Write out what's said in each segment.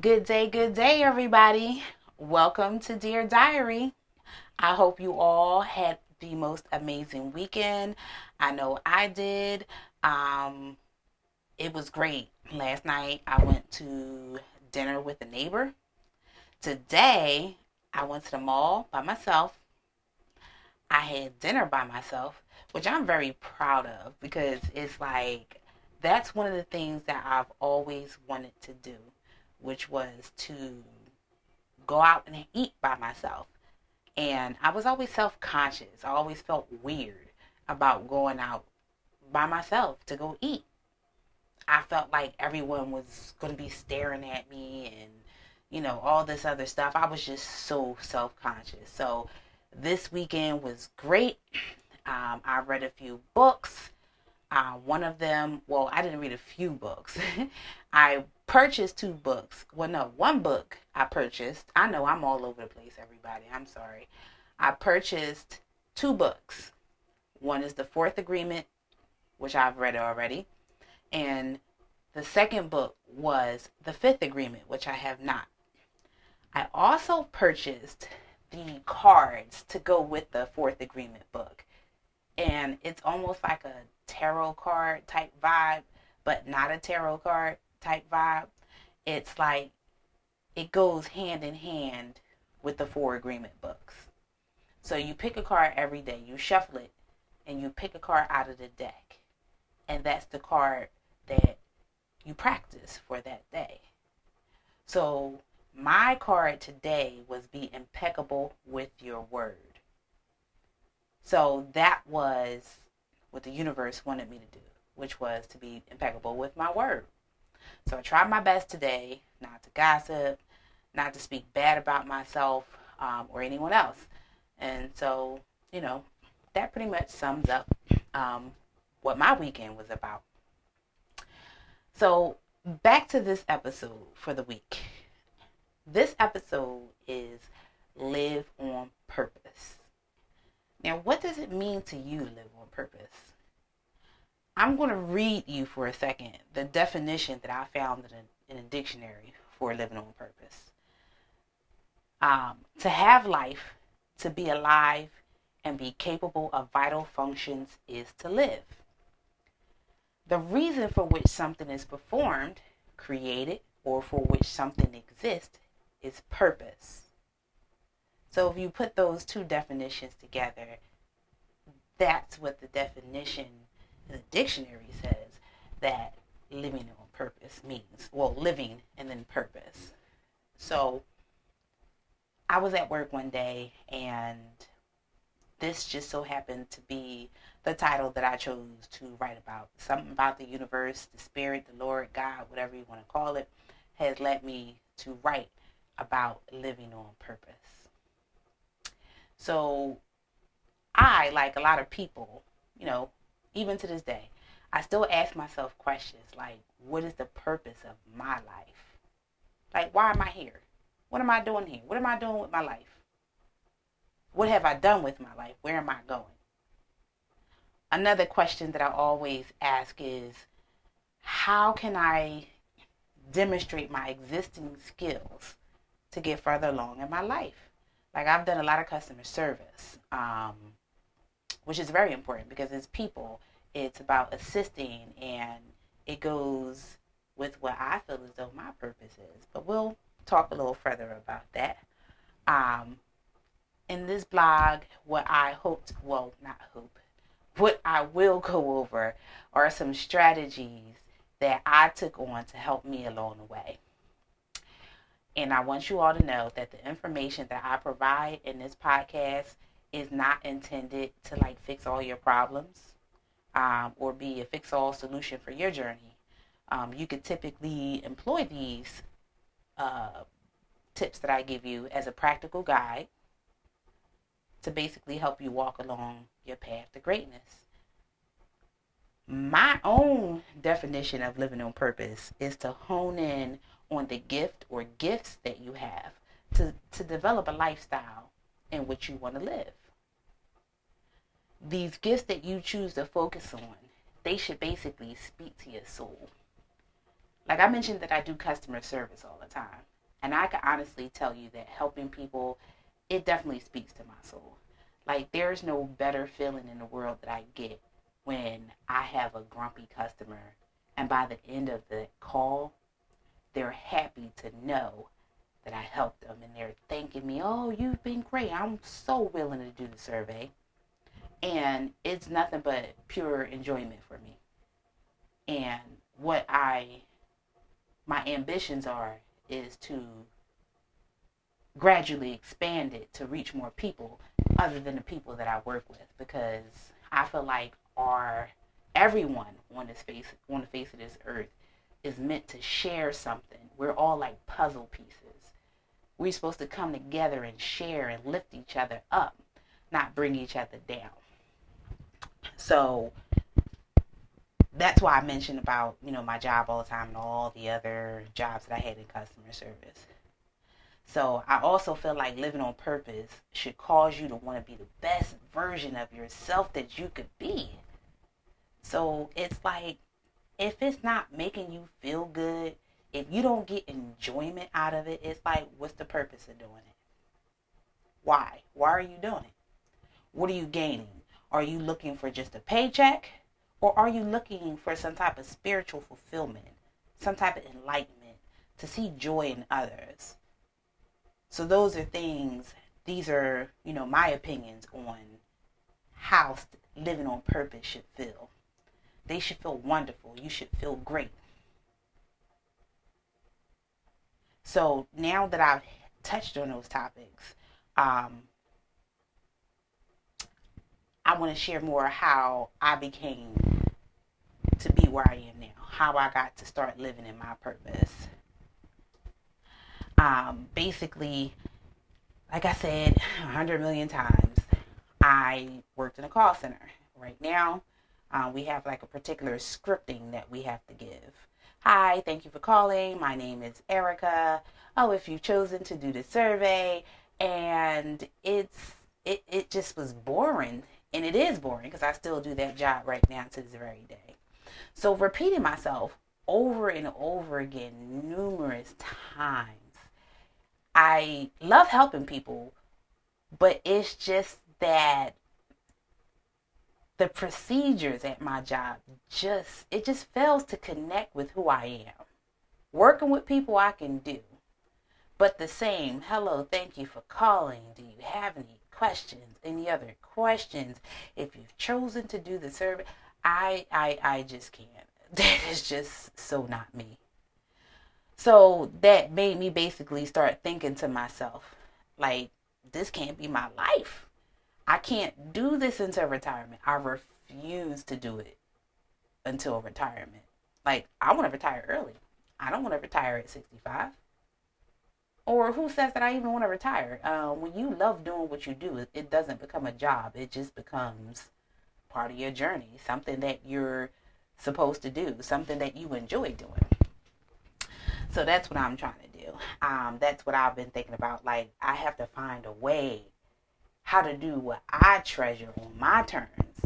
Good day, good day, everybody. Welcome to Dear Diary. I hope you all had the most amazing weekend. I know I did. Um, it was great. Last night I went to dinner with a neighbor. Today I went to the mall by myself. I had dinner by myself, which I'm very proud of because it's like that's one of the things that I've always wanted to do, which was to go out and eat by myself. And I was always self conscious. I always felt weird about going out by myself to go eat. I felt like everyone was going to be staring at me and, you know, all this other stuff. I was just so self conscious. So this weekend was great. Um, I read a few books. Uh, one of them, well, I didn't read a few books. I purchased two books. Well, no, one book I purchased. I know I'm all over the place, everybody. I'm sorry. I purchased two books. One is The Fourth Agreement, which I've read already. And the second book was The Fifth Agreement, which I have not. I also purchased the cards to go with the Fourth Agreement book. And it's almost like a tarot card type vibe, but not a tarot card type vibe. It's like it goes hand in hand with the four agreement books. So you pick a card every day, you shuffle it, and you pick a card out of the deck. And that's the card that you practice for that day. So my card today was be impeccable with your word. So that was what the universe wanted me to do, which was to be impeccable with my word. So I tried my best today not to gossip, not to speak bad about myself um, or anyone else. And so, you know, that pretty much sums up um, what my weekend was about. So, back to this episode for the week. This episode is Live on Purpose. Now, what does it mean to you to live on purpose? I'm going to read you for a second the definition that I found in a, in a dictionary for living on purpose. Um, to have life, to be alive, and be capable of vital functions is to live. The reason for which something is performed, created, or for which something exists is purpose. So if you put those two definitions together, that's what the definition in the dictionary says that living on purpose means. Well, living and then purpose. So I was at work one day and this just so happened to be the title that I chose to write about. Something about the universe, the spirit, the Lord, God, whatever you want to call it, has led me to write about living on purpose. So I, like a lot of people, you know, even to this day, I still ask myself questions like, what is the purpose of my life? Like, why am I here? What am I doing here? What am I doing with my life? What have I done with my life? Where am I going? Another question that I always ask is, how can I demonstrate my existing skills to get further along in my life? Like I've done a lot of customer service, um, which is very important because as people, it's about assisting and it goes with what I feel as though my purpose is. But we'll talk a little further about that. Um, in this blog, what I hoped, well, not hope, what I will go over are some strategies that I took on to help me along the way. And I want you all to know that the information that I provide in this podcast is not intended to like fix all your problems um, or be a fix all solution for your journey. Um, you could typically employ these uh, tips that I give you as a practical guide to basically help you walk along your path to greatness. My own definition of living on purpose is to hone in on the gift or gifts that you have to, to develop a lifestyle in which you want to live. These gifts that you choose to focus on, they should basically speak to your soul. like I mentioned that I do customer service all the time. And I can honestly tell you that helping people, it definitely speaks to my soul. Like there's no better feeling in the world that I get when I have a grumpy customer and by the end of the call, they're happy to know that I helped them and they're thanking me, oh, you've been great. I'm so willing to do the survey. And it's nothing but pure enjoyment for me. And what I, my ambitions are is to gradually expand it to reach more people other than the people that I work with because I feel like our everyone on this face on the face of this earth is meant to share something. We're all like puzzle pieces. We're supposed to come together and share and lift each other up, not bring each other down. So that's why I mentioned about, you know, my job all the time and all the other jobs that I had in customer service. So I also feel like living on purpose should cause you to want to be the best version of yourself that you could be. So it's like if it's not making you feel good, if you don't get enjoyment out of it, it's like what's the purpose of doing it? Why? Why are you doing it? What are you gaining? Are you looking for just a paycheck? Or are you looking for some type of spiritual fulfillment, some type of enlightenment, to see joy in others? So those are things, these are, you know, my opinions on how living on purpose should feel. They should feel wonderful. You should feel great. So now that I've touched on those topics, um, I want to share more how I became to be where I am now, how I got to start living in my purpose. Um, basically, like I said a hundred million times, I worked in a call center. Right now, uh, we have like a particular scripting that we have to give. Hi, thank you for calling. My name is Erica. Oh, if you've chosen to do the survey, and it's it, it just was boring, and it is boring because I still do that job right now to this very day. So repeating myself over and over again numerous times. I love helping people, but it's just that the procedures at my job just it just fails to connect with who I am. Working with people I can do. But the same, hello, thank you for calling. Do you have any questions? Any other questions? If you've chosen to do the survey, I I I just can't. That is just so not me. So that made me basically start thinking to myself, like, this can't be my life. I can't do this until retirement. I refuse to do it until retirement. Like, I want to retire early. I don't want to retire at 65. Or who says that I even want to retire? Uh, when you love doing what you do, it, doesn't become a job. It just becomes part of your journey, something that you're supposed to do, something that you enjoy doing. So that's what I'm trying to do. Um, that's what I've been thinking about. Like, I have to find a way how to do what I treasure on my terms.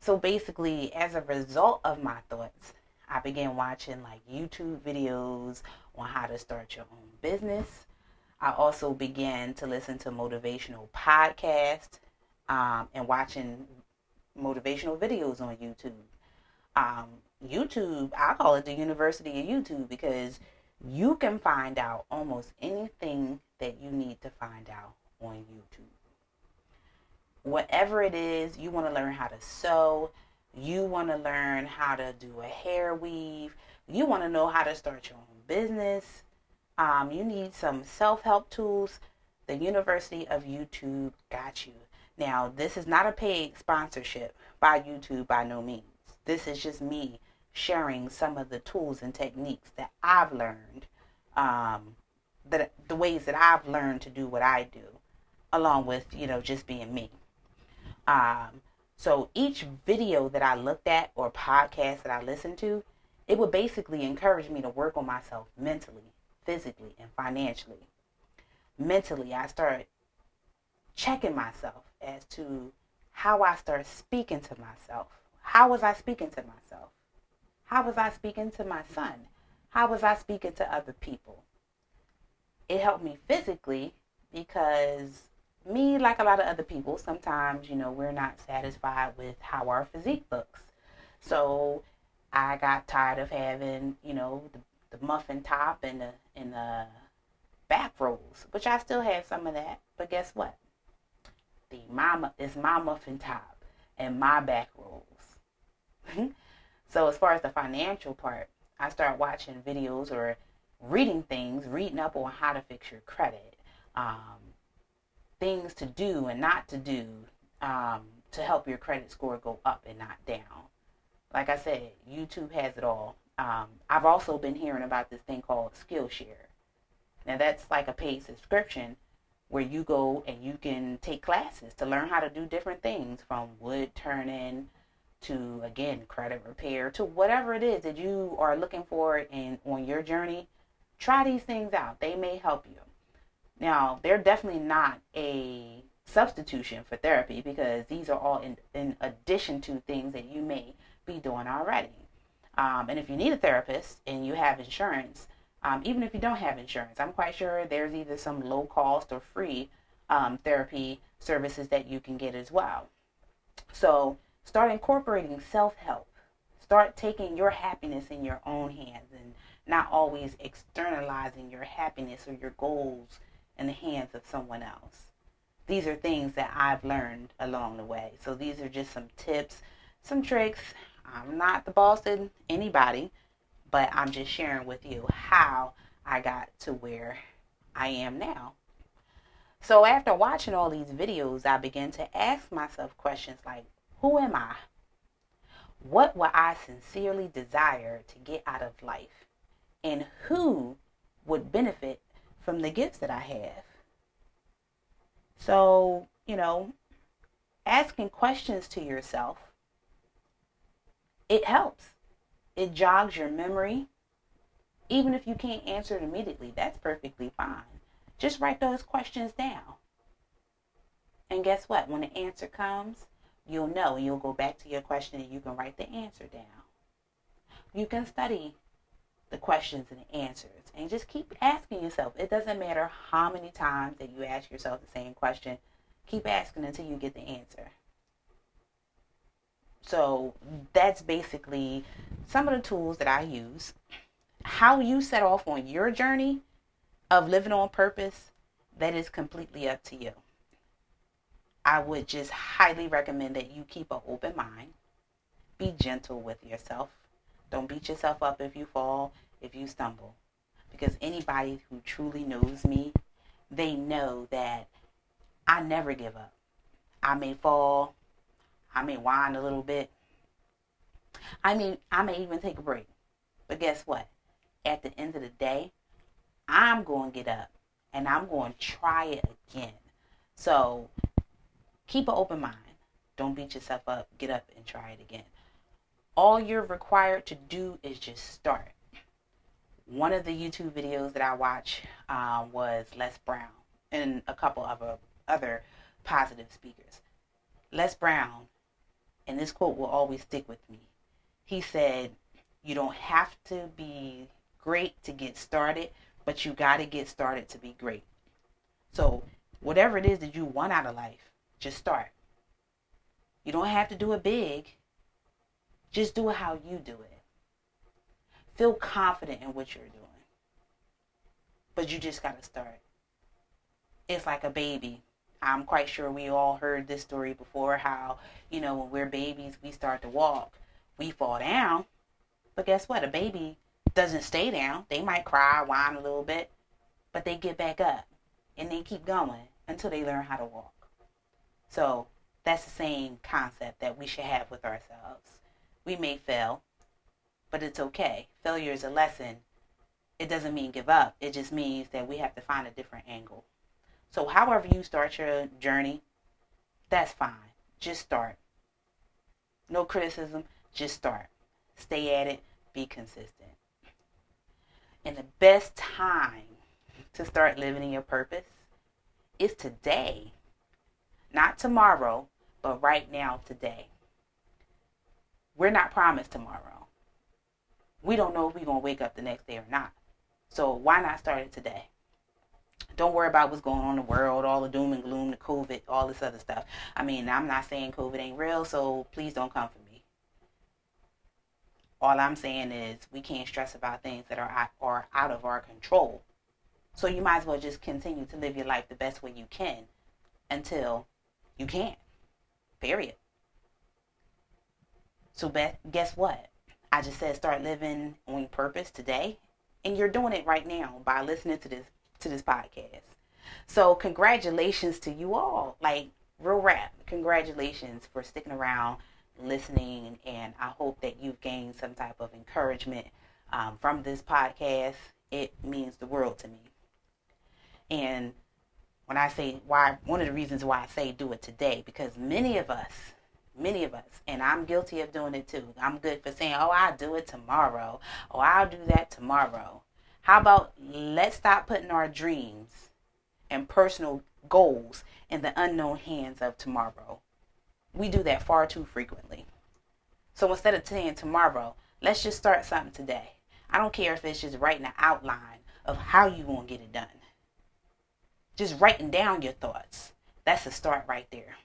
So basically, as a result of my thoughts, I began watching like YouTube videos on how to start your own business. I also began to listen to motivational podcasts um, and watching motivational videos on YouTube. Um, YouTube, I call it the University of YouTube because you can find out almost anything that you need to find out on YouTube whatever it is, you want to learn how to sew, you want to learn how to do a hair weave, you want to know how to start your own business, um, you need some self help tools, the University of YouTube got you. Now, this is not a paid sponsorship by YouTube by no means. This is just me sharing some of the tools and techniques that I've learned, um, that the ways that I've learned to do what I do, along with you know just being me. Um, so each video that I looked at or podcast that I listened to, it would basically encourage me to work on myself mentally, physically, and financially. Mentally, I started checking myself as to how I started speaking to myself. How was I speaking to myself? How was I speaking to my son? How was I speaking to other people? It helped me physically because me, like a lot of other people, sometimes, you know, we're not satisfied with how our physique looks. So I got tired of having, you know, the, the muffin top and the and the back rolls, which I still have some of that. But guess what? The mama is my muffin top and my back rolls. so as far as the financial part, I start watching videos or reading things, reading up on how to fix your credit, um, things to do and not to do um, to help your credit score go up and not down. Like I said, YouTube has it all. Um, I've also been hearing about this thing called Skillshare. Now that's like a paid subscription where you go and you can take classes to learn how to do different things from wood turning to again credit repair to whatever it is that you are looking for in on your journey try these things out they may help you now they're definitely not a substitution for therapy because these are all in, in addition to things that you may be doing already um, and if you need a therapist and you have insurance um, even if you don't have insurance i'm quite sure there's either some low cost or free um, therapy services that you can get as well so Start incorporating self help. Start taking your happiness in your own hands and not always externalizing your happiness or your goals in the hands of someone else. These are things that I've learned along the way. So these are just some tips, some tricks. I'm not the boss of anybody, but I'm just sharing with you how I got to where I am now. So after watching all these videos, I began to ask myself questions like, who am I? What would I sincerely desire to get out of life? And who would benefit from the gifts that I have? So, you know, asking questions to yourself, it helps. It jogs your memory. Even if you can't answer it immediately, that's perfectly fine. Just write those questions down. And guess what? When the answer comes, you'll know. You'll go back to your question and you can write the answer down. You can study the questions and the answers and just keep asking yourself. It doesn't matter how many times that you ask yourself the same question. Keep asking until you get the answer. So that's basically some of the tools that I use. How you set off on your journey of living on purpose, that is completely up to you. I would just highly recommend that you keep an open mind. Be gentle with yourself. Don't beat yourself up if you fall, if you stumble. Because anybody who truly knows me, they know that I never give up. I may fall, I may whine a little bit. I mean, I may even take a break. But guess what? At the end of the day, I'm going to get up and I'm going to try it again. So keep an open mind. Don't beat yourself up. Get up and try it again. All you're required to do is just start. One of the YouTube videos that I watch um, was Les Brown and a couple of uh, other positive speakers. Les Brown, and this quote will always stick with me. He said, You don't have to be great to get started, but you got to get started to be great. So, whatever it is that you want out of life, just start. You don't have to do it big. Just do it how you do it. Feel confident in what you're doing. But you just got to start. It's like a baby. I'm quite sure we all heard this story before how, you know, when we're babies, we start to walk. We fall down. But guess what? A baby doesn't stay down. They might cry, whine a little bit, but they get back up and they keep going until they learn how to walk. So that's the same concept that we should have with ourselves. We may fail, but it's okay. Failure is a lesson. It doesn't mean give up. It just means that we have to find a different angle. So, however you start your journey, that's fine. Just start. No criticism, just start. Stay at it, be consistent. And the best time to start living in your purpose is today. Not tomorrow, but right now, today. We're not promised tomorrow. we don't know if we're going to wake up the next day or not. So why not start it today? Don't worry about what's going on in the world, all the doom and gloom, the COVID, all this other stuff. I mean, I'm not saying COVID ain't real, so please don't come for me. All I'm saying is we can't stress about things that are are out of our control. So you might as well just continue to live your life the best way you can until you can't. Period. So guess what? I just said start living on purpose today, and you're doing it right now by listening to this to this podcast. So congratulations to you all. Like real rap. Congratulations for sticking around, listening, and I hope that you've gained some type of encouragement um, from this podcast. It means the world to me. And when I say why, one of the reasons why I say do it today, because many of us, many of us, and I'm guilty of doing it too. I'm good for saying, oh, I'll do it tomorrow. Oh, I'll do that tomorrow. How about let's stop putting our dreams and personal goals in the unknown hands of tomorrow? We do that far too frequently. So instead of saying tomorrow, let's just start something today. I don't care if it's just writing an outline of how you want to get it done. Just writing down your thoughts. That's a start right there.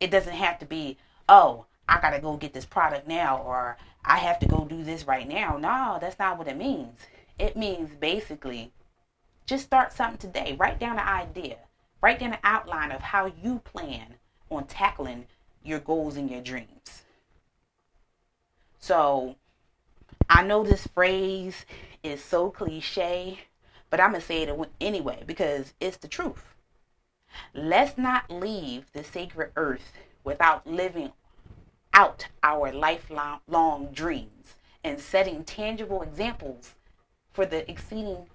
It doesn't have to be, oh, I got to go get this product now or I have to go do this right now. No, that's not what it means. It means basically just start something today. Write down an idea. Write down an outline of how you plan on tackling your goals and your dreams. So I know this phrase is so cliche, but I'm going to say it anyway because it's the truth. Let's not leave the sacred earth without living out our lifelong dreams and setting tangible examples for the exceeding.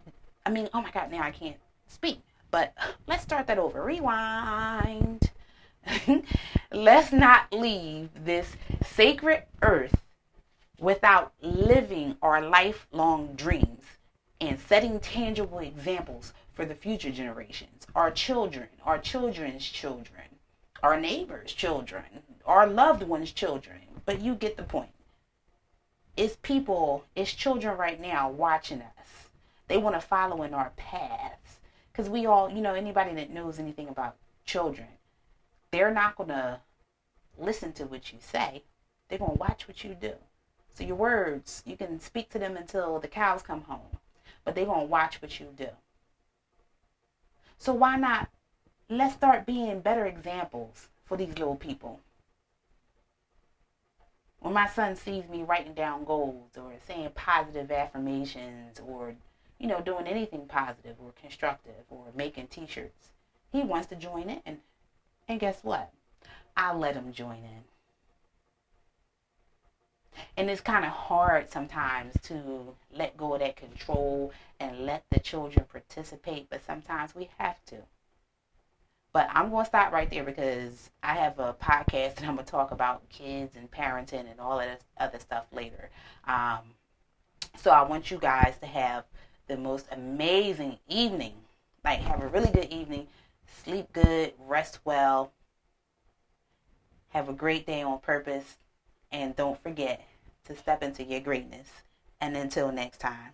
I mean, oh my God, now I can't speak. But let's start that over. Rewind. let's not leave this sacred earth without living our lifelong dreams and setting tangible examples for the future generations, our children, our children's children, our neighbors' children, our loved ones' children. But you get the point it's people, it's children right now watching us. They want to follow in our paths. Because we all, you know, anybody that knows anything about children, they're not going to listen to what you say. They're going to watch what you do. So your words, you can speak to them until the cows come home, but they're going to watch what you do. So why not? Let's start being better examples for these little people. When my son sees me writing down goals or saying positive affirmations or you know doing anything positive or constructive or making t-shirts he wants to join in. And guess what? I'll let him join in and it's kind of hard sometimes to let go of that control and let the children participate but sometimes we have to but I'm going to stop right there because I have a podcast and I'm going to talk about kids and parenting and all of this other stuff later. Um, so I want you guys to have the most amazing evening. Like, have a really good evening. Sleep good, rest well. Have a great day on purpose. And don't forget to step into your greatness. And until next time.